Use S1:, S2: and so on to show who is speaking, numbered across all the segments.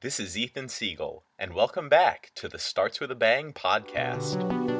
S1: This is Ethan Siegel, and welcome back to the Starts with a Bang podcast.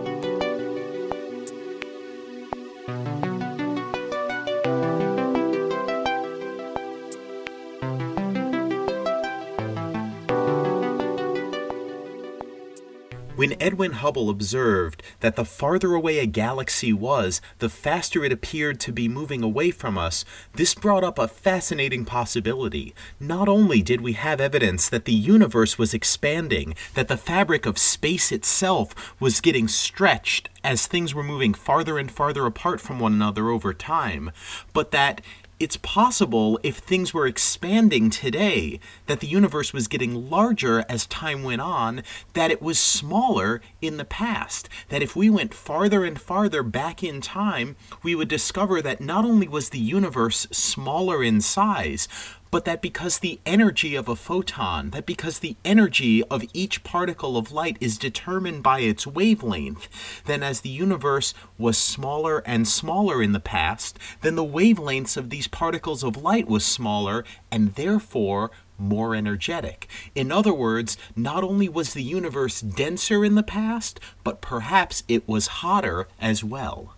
S1: When Edwin Hubble observed that the farther away a galaxy was, the faster it appeared to be moving away from us, this brought up a fascinating possibility. Not only did we have evidence that the universe was expanding, that the fabric of space itself was getting stretched as things were moving farther and farther apart from one another over time, but that it's possible if things were expanding today, that the universe was getting larger as time went on, that it was smaller in the past. That if we went farther and farther back in time, we would discover that not only was the universe smaller in size, but that because the energy of a photon, that because the energy of each particle of light is determined by its wavelength, then as the universe was smaller and smaller in the past, then the wavelengths of these particles of light was smaller and therefore more energetic. In other words, not only was the universe denser in the past, but perhaps it was hotter as well.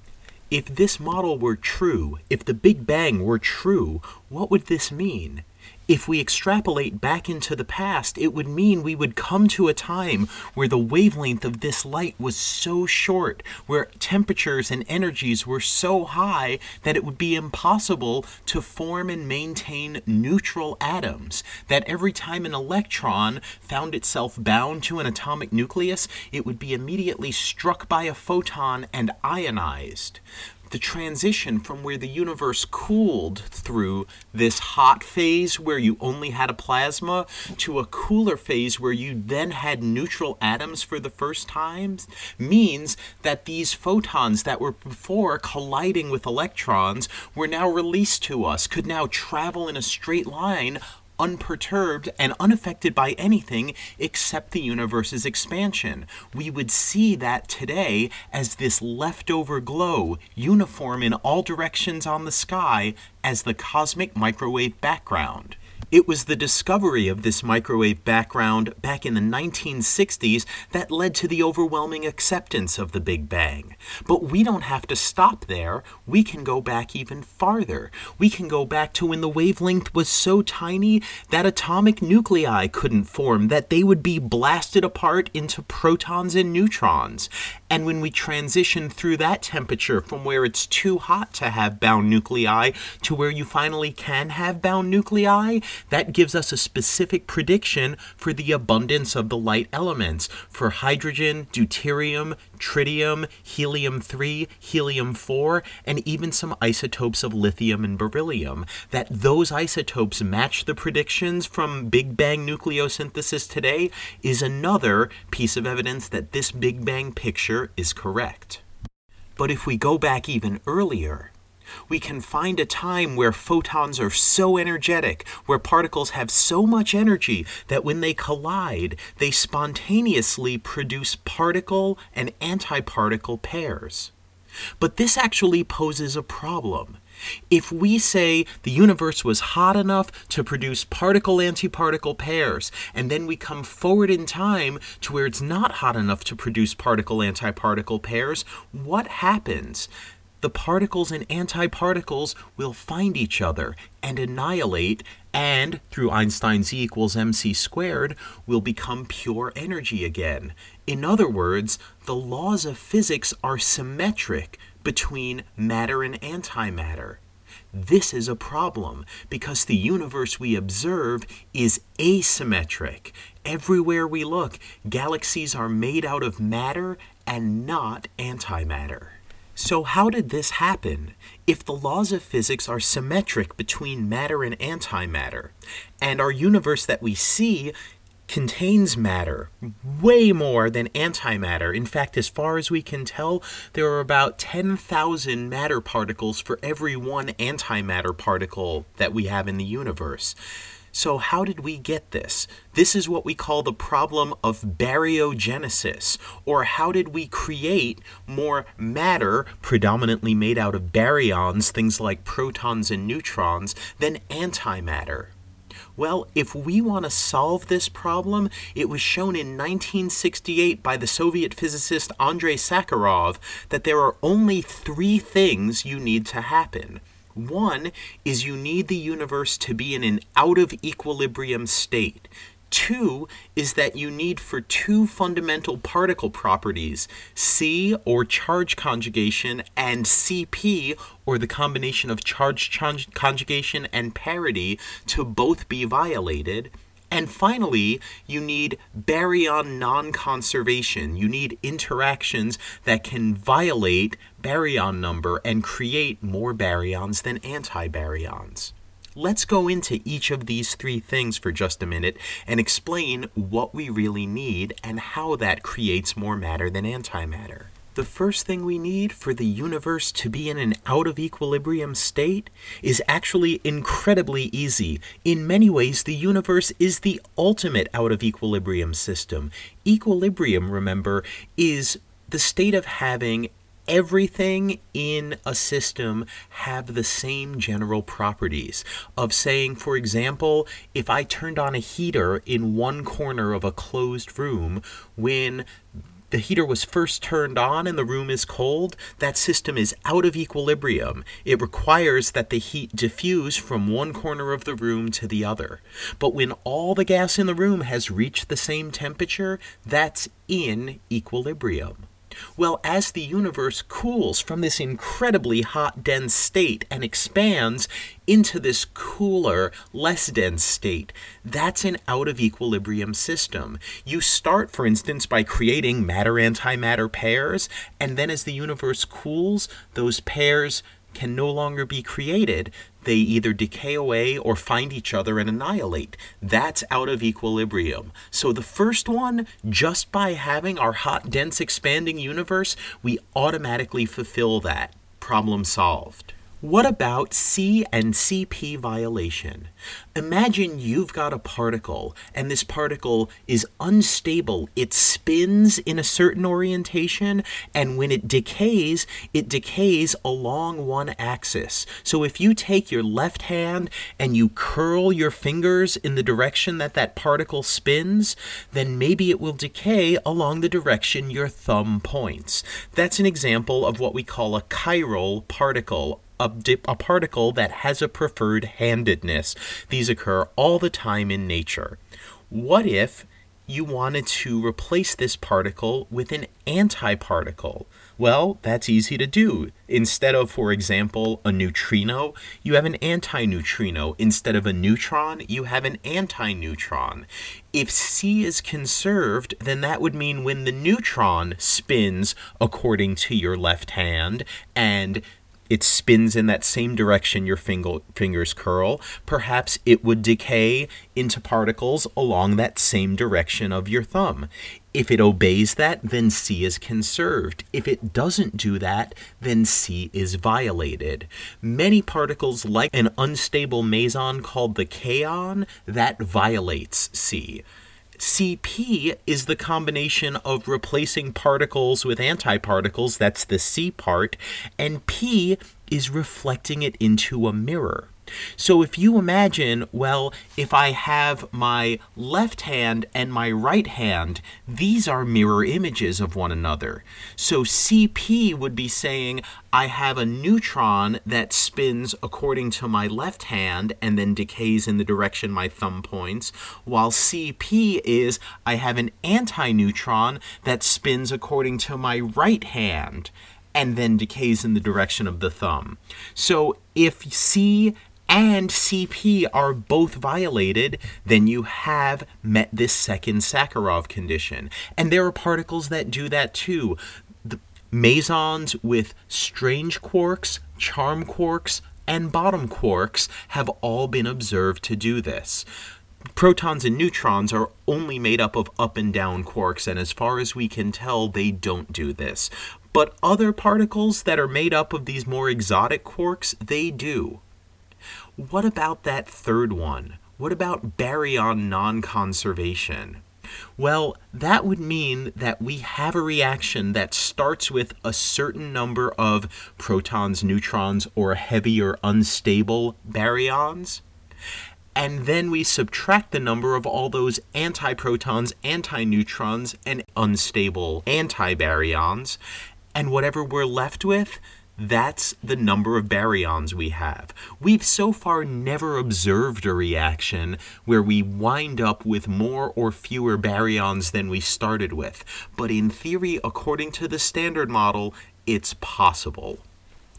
S1: If this model were true, if the Big Bang were true, what would this mean? If we extrapolate back into the past, it would mean we would come to a time where the wavelength of this light was so short, where temperatures and energies were so high that it would be impossible to form and maintain neutral atoms. That every time an electron found itself bound to an atomic nucleus, it would be immediately struck by a photon and ionized the transition from where the universe cooled through this hot phase where you only had a plasma to a cooler phase where you then had neutral atoms for the first time means that these photons that were before colliding with electrons were now released to us, could now travel in a straight line unperturbed and unaffected by anything except the universe's expansion. We would see that today as this leftover glow, uniform in all directions on the sky, as the cosmic microwave background. It was the discovery of this microwave background back in the 1960s that led to the overwhelming acceptance of the Big Bang. But we don't have to stop there. We can go back even farther. We can go back to when the wavelength was so tiny that atomic nuclei couldn't form, that they would be blasted apart into protons and neutrons. And when we transition through that temperature from where it's too hot to have bound nuclei to where you finally can have bound nuclei, that gives us a specific prediction for the abundance of the light elements for hydrogen, deuterium, tritium, helium 3, helium 4, and even some isotopes of lithium and beryllium. That those isotopes match the predictions from Big Bang nucleosynthesis today is another piece of evidence that this Big Bang picture is correct. But if we go back even earlier, we can find a time where photons are so energetic, where particles have so much energy that when they collide, they spontaneously produce particle and antiparticle pairs. But this actually poses a problem. If we say the universe was hot enough to produce particle antiparticle pairs, and then we come forward in time to where it's not hot enough to produce particle antiparticle pairs, what happens? The particles and antiparticles will find each other and annihilate, and through Einstein's E equals mc squared, will become pure energy again. In other words, the laws of physics are symmetric between matter and antimatter. This is a problem because the universe we observe is asymmetric. Everywhere we look, galaxies are made out of matter and not antimatter. So, how did this happen? If the laws of physics are symmetric between matter and antimatter, and our universe that we see contains matter way more than antimatter. In fact, as far as we can tell, there are about 10,000 matter particles for every one antimatter particle that we have in the universe. So, how did we get this? This is what we call the problem of baryogenesis, or how did we create more matter, predominantly made out of baryons, things like protons and neutrons, than antimatter? Well, if we want to solve this problem, it was shown in 1968 by the Soviet physicist Andrei Sakharov that there are only three things you need to happen. One is you need the universe to be in an out of equilibrium state. Two is that you need for two fundamental particle properties, C or charge conjugation and CP or the combination of charge conjugation and parity to both be violated. And finally, you need baryon non conservation. You need interactions that can violate baryon number and create more baryons than antibaryons. Let's go into each of these three things for just a minute and explain what we really need and how that creates more matter than antimatter. The first thing we need for the universe to be in an out of equilibrium state is actually incredibly easy. In many ways, the universe is the ultimate out of equilibrium system. Equilibrium, remember, is the state of having everything in a system have the same general properties of saying for example if i turned on a heater in one corner of a closed room when the heater was first turned on and the room is cold, that system is out of equilibrium. It requires that the heat diffuse from one corner of the room to the other. But when all the gas in the room has reached the same temperature, that's in equilibrium. Well, as the universe cools from this incredibly hot, dense state and expands into this cooler, less dense state, that's an out of equilibrium system. You start, for instance, by creating matter antimatter pairs, and then as the universe cools, those pairs can no longer be created, they either decay away or find each other and annihilate. That's out of equilibrium. So the first one, just by having our hot, dense, expanding universe, we automatically fulfill that. Problem solved. What about C and CP violation? Imagine you've got a particle and this particle is unstable. It spins in a certain orientation and when it decays, it decays along one axis. So if you take your left hand and you curl your fingers in the direction that that particle spins, then maybe it will decay along the direction your thumb points. That's an example of what we call a chiral particle a, a particle that has a preferred handedness. These occur all the time in nature. What if you wanted to replace this particle with an antiparticle? Well, that's easy to do. Instead of, for example, a neutrino, you have an antineutrino. Instead of a neutron, you have an antineutron. If C is conserved, then that would mean when the neutron spins according to your left hand and it spins in that same direction your finger, fingers curl, perhaps it would decay into particles along that same direction of your thumb. If it obeys that, then C is conserved. If it doesn't do that, then C is violated. Many particles, like an unstable meson called the kaon, that violates C. CP is the combination of replacing particles with antiparticles, that's the C part, and P is reflecting it into a mirror. So if you imagine, well, if I have my left hand and my right hand, these are mirror images of one another. So CP would be saying, I have a neutron that spins according to my left hand and then decays in the direction my thumb points, while CP is I have an antineutron that spins according to my right hand and then decays in the direction of the thumb. So if C and CP are both violated, then you have met this second Sakharov condition. And there are particles that do that too. The mesons with strange quarks, charm quarks, and bottom quarks have all been observed to do this. Protons and neutrons are only made up of up and down quarks, and as far as we can tell, they don't do this. But other particles that are made up of these more exotic quarks, they do. What about that third one? What about baryon non conservation? Well, that would mean that we have a reaction that starts with a certain number of protons, neutrons, or heavier unstable baryons. and then we subtract the number of all those antiprotons, antineutrons, and unstable antibaryons, and whatever we're left with, that's the number of baryons we have. We've so far never observed a reaction where we wind up with more or fewer baryons than we started with, but in theory, according to the standard model, it's possible.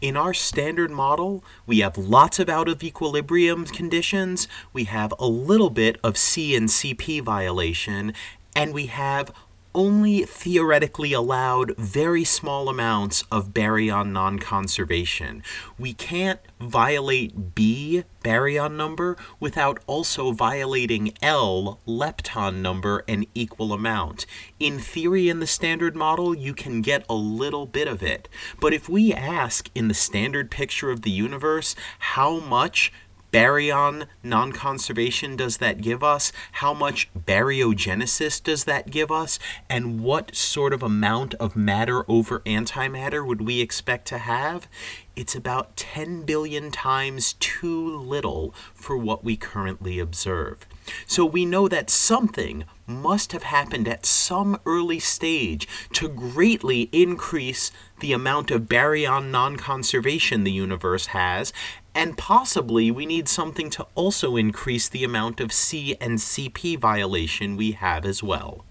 S1: In our standard model, we have lots of out of equilibrium conditions, we have a little bit of C and CP violation, and we have only theoretically allowed very small amounts of baryon non conservation. We can't violate B baryon number without also violating L lepton number an equal amount. In theory, in the standard model, you can get a little bit of it. But if we ask in the standard picture of the universe how much baryon non conservation does that give us? How much baryogenesis does that give us? And what sort of amount of matter over antimatter would we expect to have? It's about 10 billion times too little for what we currently observe. So we know that something must have happened at some early stage to greatly increase the amount of baryon non conservation the universe has, and possibly we need something to also increase the amount of C and CP violation we have as well.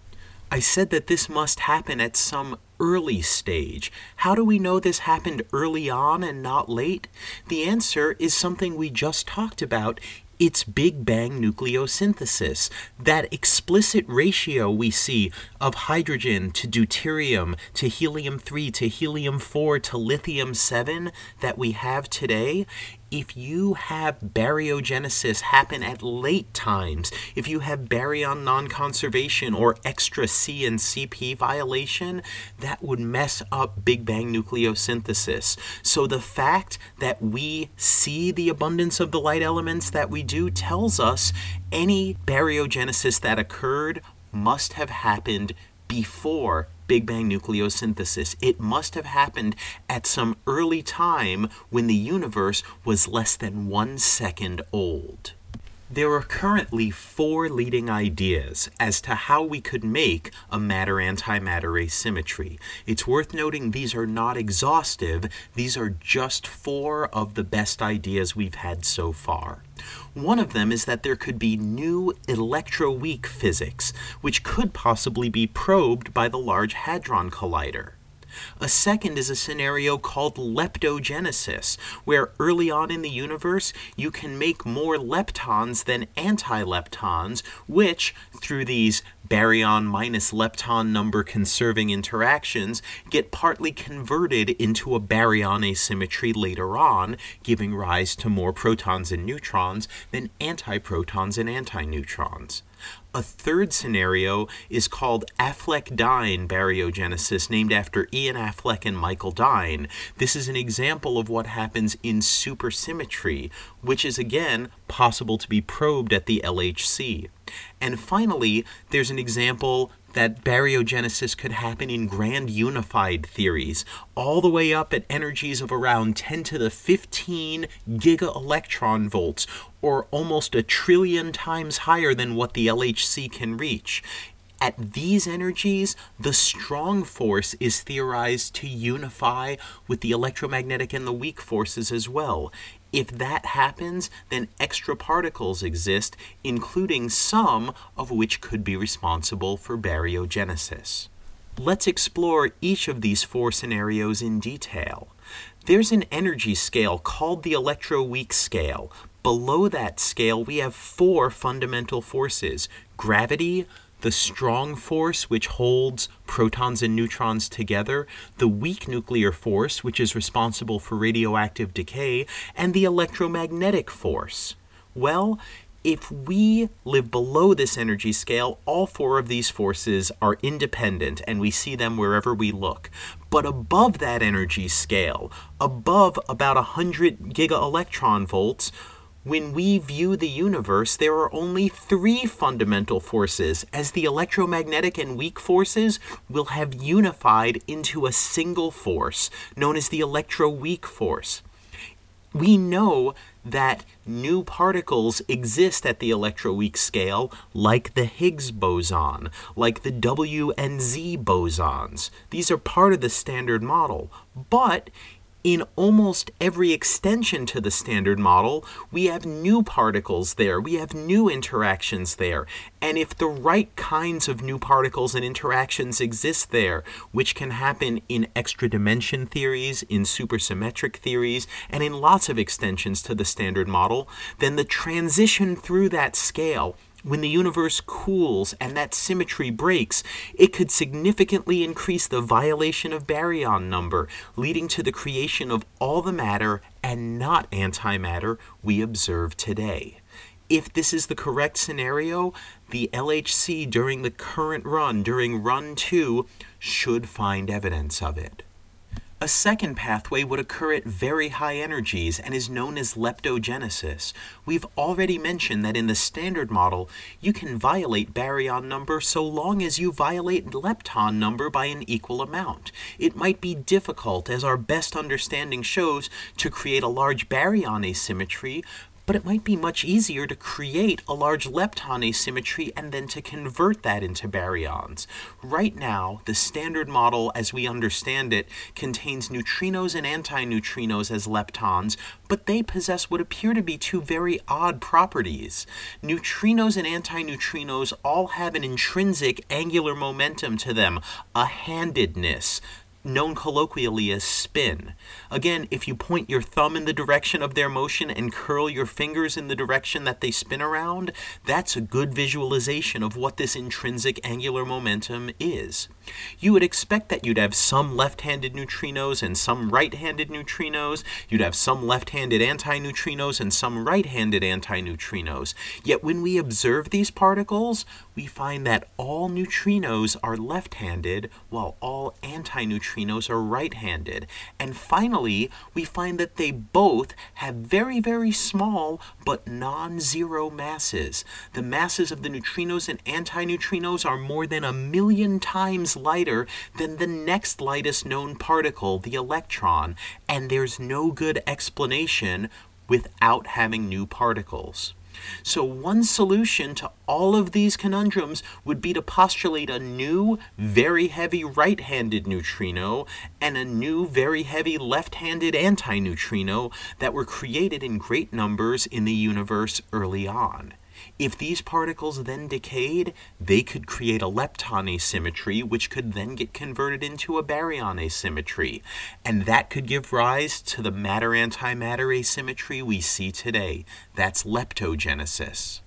S1: I said that this must happen at some early stage. How do we know this happened early on and not late? The answer is something we just talked about it's Big Bang nucleosynthesis. That explicit ratio we see of hydrogen to deuterium to helium 3 to helium 4 to lithium 7 that we have today if you have baryogenesis happen at late times, if you have baryon non conservation or extra C and CP violation, that would mess up Big Bang nucleosynthesis. So the fact that we see the abundance of the light elements that we do tells us any baryogenesis that occurred must have happened before Big Bang nucleosynthesis. It must have happened at some early time when the universe was less than one second old. There are currently four leading ideas as to how we could make a matter antimatter asymmetry. It's worth noting these are not exhaustive, these are just four of the best ideas we've had so far. One of them is that there could be new electroweak physics, which could possibly be probed by the Large Hadron Collider. A second is a scenario called leptogenesis, where early on in the universe you can make more leptons than antileptons, which, through these baryon minus lepton number conserving interactions get partly converted into a baryon asymmetry later on, giving rise to more protons and neutrons than antiprotons and antineutrons. A third scenario is called Affleck-Dine baryogenesis, named after Ian Affleck and Michael Dine. This is an example of what happens in supersymmetry, which is again possible to be probed at the LHC. And finally, there's an example that baryogenesis could happen in grand unified theories, all the way up at energies of around 10 to the 15 giga electron volts, or almost a trillion times higher than what the LHC can reach. At these energies, the strong force is theorized to unify with the electromagnetic and the weak forces as well. If that happens, then extra particles exist, including some of which could be responsible for baryogenesis. Let's explore each of these four scenarios in detail. There's an energy scale called the electroweak scale. Below that scale, we have four fundamental forces gravity, the strong force, which holds protons and neutrons together, the weak nuclear force, which is responsible for radioactive decay, and the electromagnetic force. Well, if we live below this energy scale, all four of these forces are independent and we see them wherever we look. But above that energy scale, above about 100 giga electron volts, when we view the universe, there are only three fundamental forces, as the electromagnetic and weak forces will have unified into a single force, known as the electroweak force. we know that new particles exist at the electroweak scale, like the Higgs boson, like the W and Z bosons. These are part of the standard model. But in almost every extension to the standard model, we have new particles there, we have new interactions there. And if the right kinds of new particles and interactions exist there, which can happen in extra dimension theories, in supersymmetric theories, and in lots of extensions to the standard model, then the transition through that scale when the universe cools and that symmetry breaks, it could significantly increase the violation of baryon number, leading to the creation of all the matter and not antimatter we observe today. If this is the correct scenario, the LHC during the current run, during run 2, should find evidence of it. A second pathway would occur at very high energies and is known as leptogenesis. We've already mentioned that in the standard model, you can violate baryon number so long as you violate lepton number by an equal amount. It might be difficult, as our best understanding shows, to create a large baryon asymmetry, but it might be much easier to create a large lepton asymmetry and then to convert that into baryons. Right now, the standard model as we understand it contains neutrinos and antineutrinos as leptons, but they possess what appear to be two very odd properties. Neutrinos and antineutrinos all have an intrinsic angular momentum to them, a handedness known colloquially as spin. Again, if you point your thumb in the direction of their motion and curl your fingers in the direction that they spin around, that's a good visualization of what this intrinsic angular momentum is. You would expect that you'd have some left handed neutrinos and some right handed neutrinos, you'd have some left handed antineutrinos and some right handed antineutrinos. Yet when we observe these particles, we find that all neutrinos are left handed while all antineutrinos are right handed. And finally, we find that they both have very, very small but non zero masses. The masses of the neutrinos and antineutrinos are more than a million times lighter than the next lightest known particle, the electron, and there's no good explanation without having new particles. So, one solution to all of these conundrums would be to postulate a new, very heavy right handed neutrino and a new, very heavy left handed antineutrino that were created in great numbers in the universe early on. If these particles then decayed, they could create a lepton asymmetry, which could then get converted into a baryon asymmetry. And that could give rise to the matter antimatter asymmetry we see today. That's leptogenesis.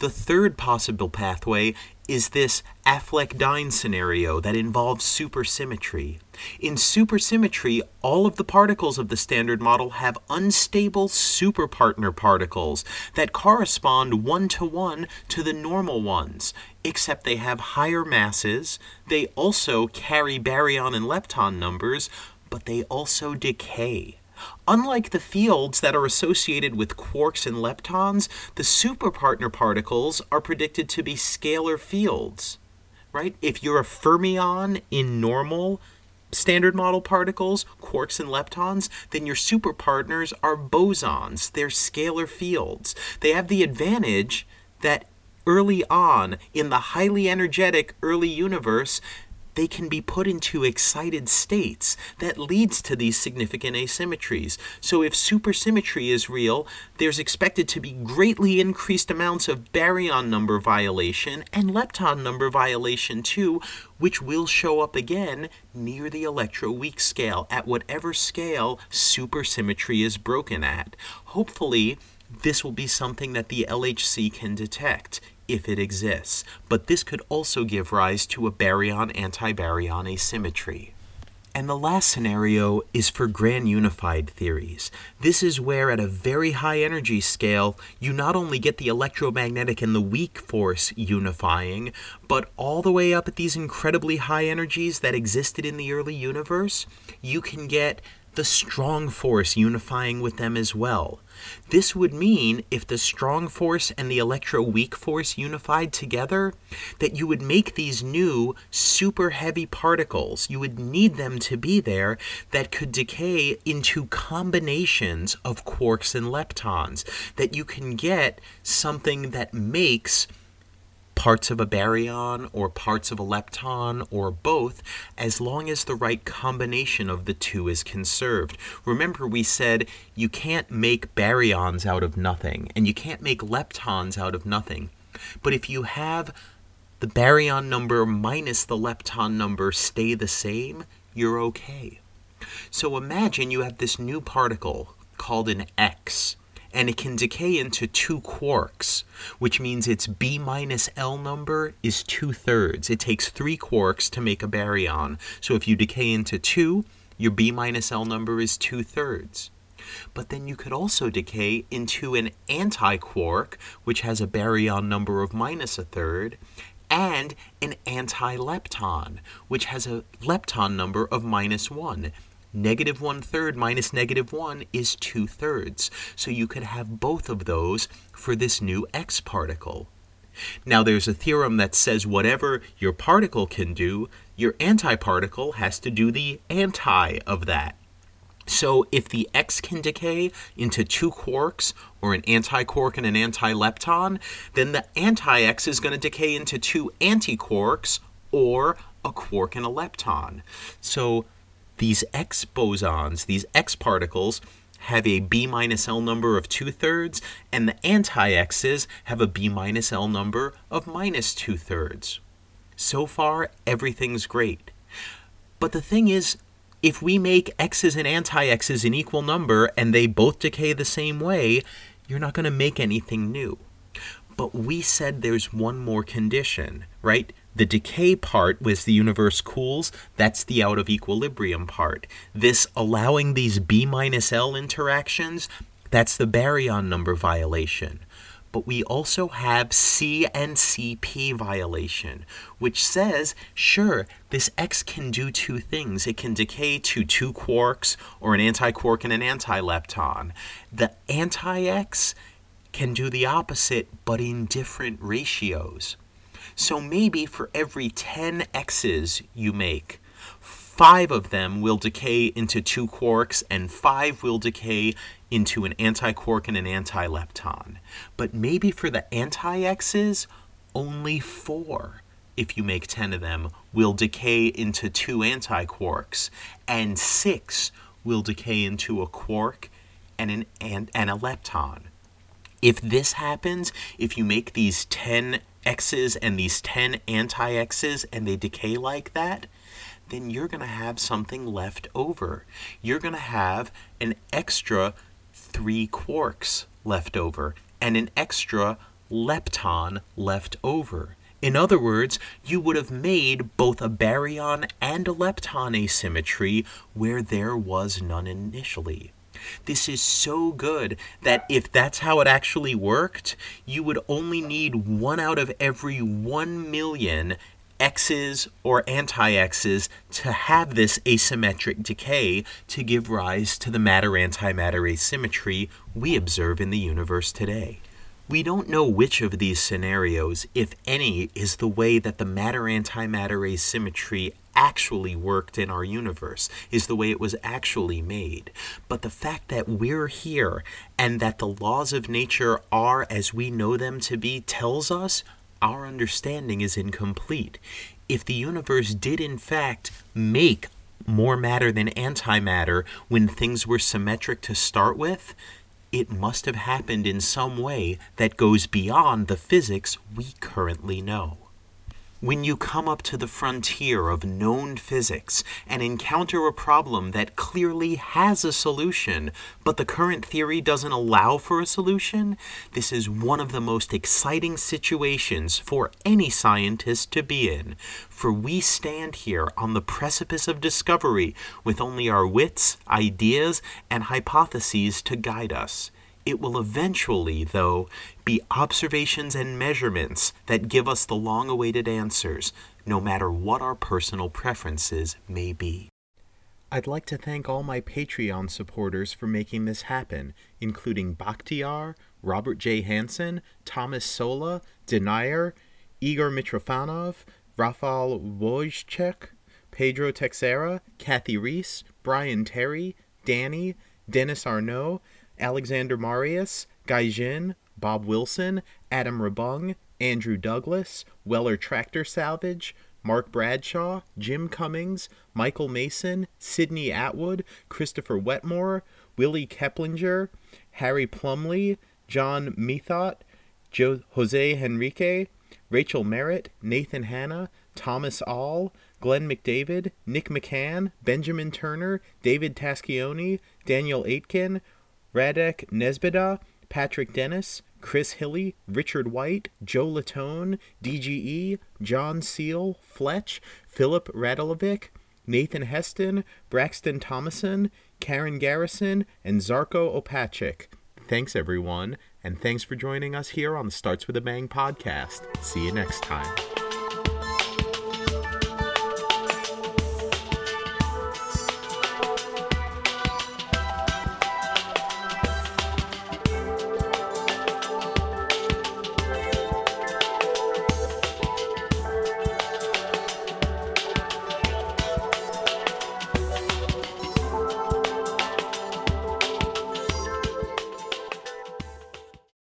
S1: The third possible pathway is this Affleck-Dine scenario that involves supersymmetry. In supersymmetry, all of the particles of the standard model have unstable superpartner particles that correspond one to one to the normal ones, except they have higher masses, they also carry baryon and lepton numbers, but they also decay. Unlike the fields that are associated with quarks and leptons, the superpartner particles are predicted to be scalar fields. Right? If you're a fermion in normal standard model particles, quarks and leptons, then your superpartners are bosons. They're scalar fields. They have the advantage that early on in the highly energetic early universe, they can be put into excited states that leads to these significant asymmetries. So if supersymmetry is real, there's expected to be greatly increased amounts of baryon number violation and lepton number violation too, which will show up again near the electroweak scale at whatever scale supersymmetry is broken at. Hopefully, this will be something that the LHC can detect if it exists, but this could also give rise to a baryon antibaryon asymmetry. And the last scenario is for grand unified theories. This is where, at a very high energy scale, you not only get the electromagnetic and the weak force unifying, but all the way up at these incredibly high energies that existed in the early universe, you can get the strong force unifying with them as well. This would mean if the strong force and the electroweak force unified together, that you would make these new super heavy particles. You would need them to be there that could decay into combinations of quarks and leptons, that you can get something that makes parts of a baryon or parts of a lepton or both, as long as the right combination of the two is conserved. Remember, we said you can't make baryons out of nothing, and you can't make leptons out of nothing. But if you have the baryon number minus the lepton number stay the same, you're okay. So imagine you have this new particle called an X and it can decay into two quarks, which means its B minus L number is two thirds. It takes three quarks to make a baryon. So if you decay into two, your B minus L number is two thirds. But then you could also decay into an antiquark, which has a baryon number of minus a third, and an antilepton, which has a lepton number of minus one. Negative one third minus negative one is two thirds. So you could have both of those for this new X particle. Now, there's a theorem that says whatever your particle can do, your antiparticle has to do the anti of that. So, if the X can decay into two quarks, or an antiquark and an antilepton, then the anti X is going to decay into two antiquarks, or a quark and a lepton. So, these X bosons, these X particles, have a B minus L number of two thirds, and the anti X's have a B minus L number of minus two thirds. So far, everything's great. But the thing is, if we make X's and anti X's an equal number and they both decay the same way, you're not going to make anything new. But we said there's one more condition, right? The decay part was the universe cools, that's the out of equilibrium part. This allowing these B minus L interactions, that's the baryon number violation. But we also have C and CP violation, which says, sure, this X can do two things. It can decay to two quarks or an antiquark and an antilepton. The anti-X can do the opposite, but in different ratios. So maybe for every 10 X's you make, five of them will decay into two quarks and five will decay into an antiquark and an antilepton. But maybe for the anti-X's, only four, if you make 10 of them, will decay into two antiquarks, and six will decay into a quark and, an, and, and a lepton. If this happens, if you make these 10 X's and these 10 anti X's and they decay like that, then you're going to have something left over. You're going to have an extra three quarks left over and an extra lepton left over. In other words, you would have made both a baryon and a lepton asymmetry where there was none initially. This is so good that if that's how it actually worked, you would only need one out of every one million X's or anti X's to have this asymmetric decay to give rise to the matter antimatter asymmetry we observe in the universe today. We don't know which of these scenarios, if any, is the way that the matter antimatter asymmetry actually worked in our universe, is the way it was actually made. But the fact that we're here and that the laws of nature are as we know them to be tells us our understanding is incomplete. If the universe did, in fact, make more matter than antimatter when things were symmetric to start with, it must have happened in some way that goes beyond the physics we currently know. When you come up to the frontier of known physics and encounter a problem that clearly has a solution, but the current theory doesn't allow for a solution, this is one of the most exciting situations for any scientist to be in. For we stand here on the precipice of discovery with only our wits, ideas, and hypotheses to guide us. It will eventually, though, be observations and measurements that give us the long awaited answers, no matter what our personal preferences may be. I'd like to thank all my Patreon supporters for making this happen, including Bakhtiar, Robert J. Hansen, Thomas Sola, Denier, Igor Mitrofanov, Rafal Wojciech, Pedro Texera, Kathy Reese, Brian Terry, Danny, Dennis Arnaud, Alexander Marius, Guy Jin, Bob Wilson, Adam Rabung, Andrew Douglas, Weller Tractor Salvage, Mark Bradshaw, Jim Cummings, Michael Mason, Sidney Atwood, Christopher Wetmore, Willie Keplinger, Harry Plumley, John Methot, jo- Jose Henrique, Rachel Merritt, Nathan Hanna, Thomas All, Glenn McDavid, Nick McCann, Benjamin Turner, David Taschioni, Daniel Aitken, Radek Nesbida, Patrick Dennis, Chris Hilly, Richard White, Joe Latone, DGE, John Seal, Fletch, Philip Radelovic, Nathan Heston, Braxton Thomason, Karen Garrison, and Zarko Opachik. Thanks, everyone, and thanks for joining us here on the Starts with a Bang podcast. See you next time.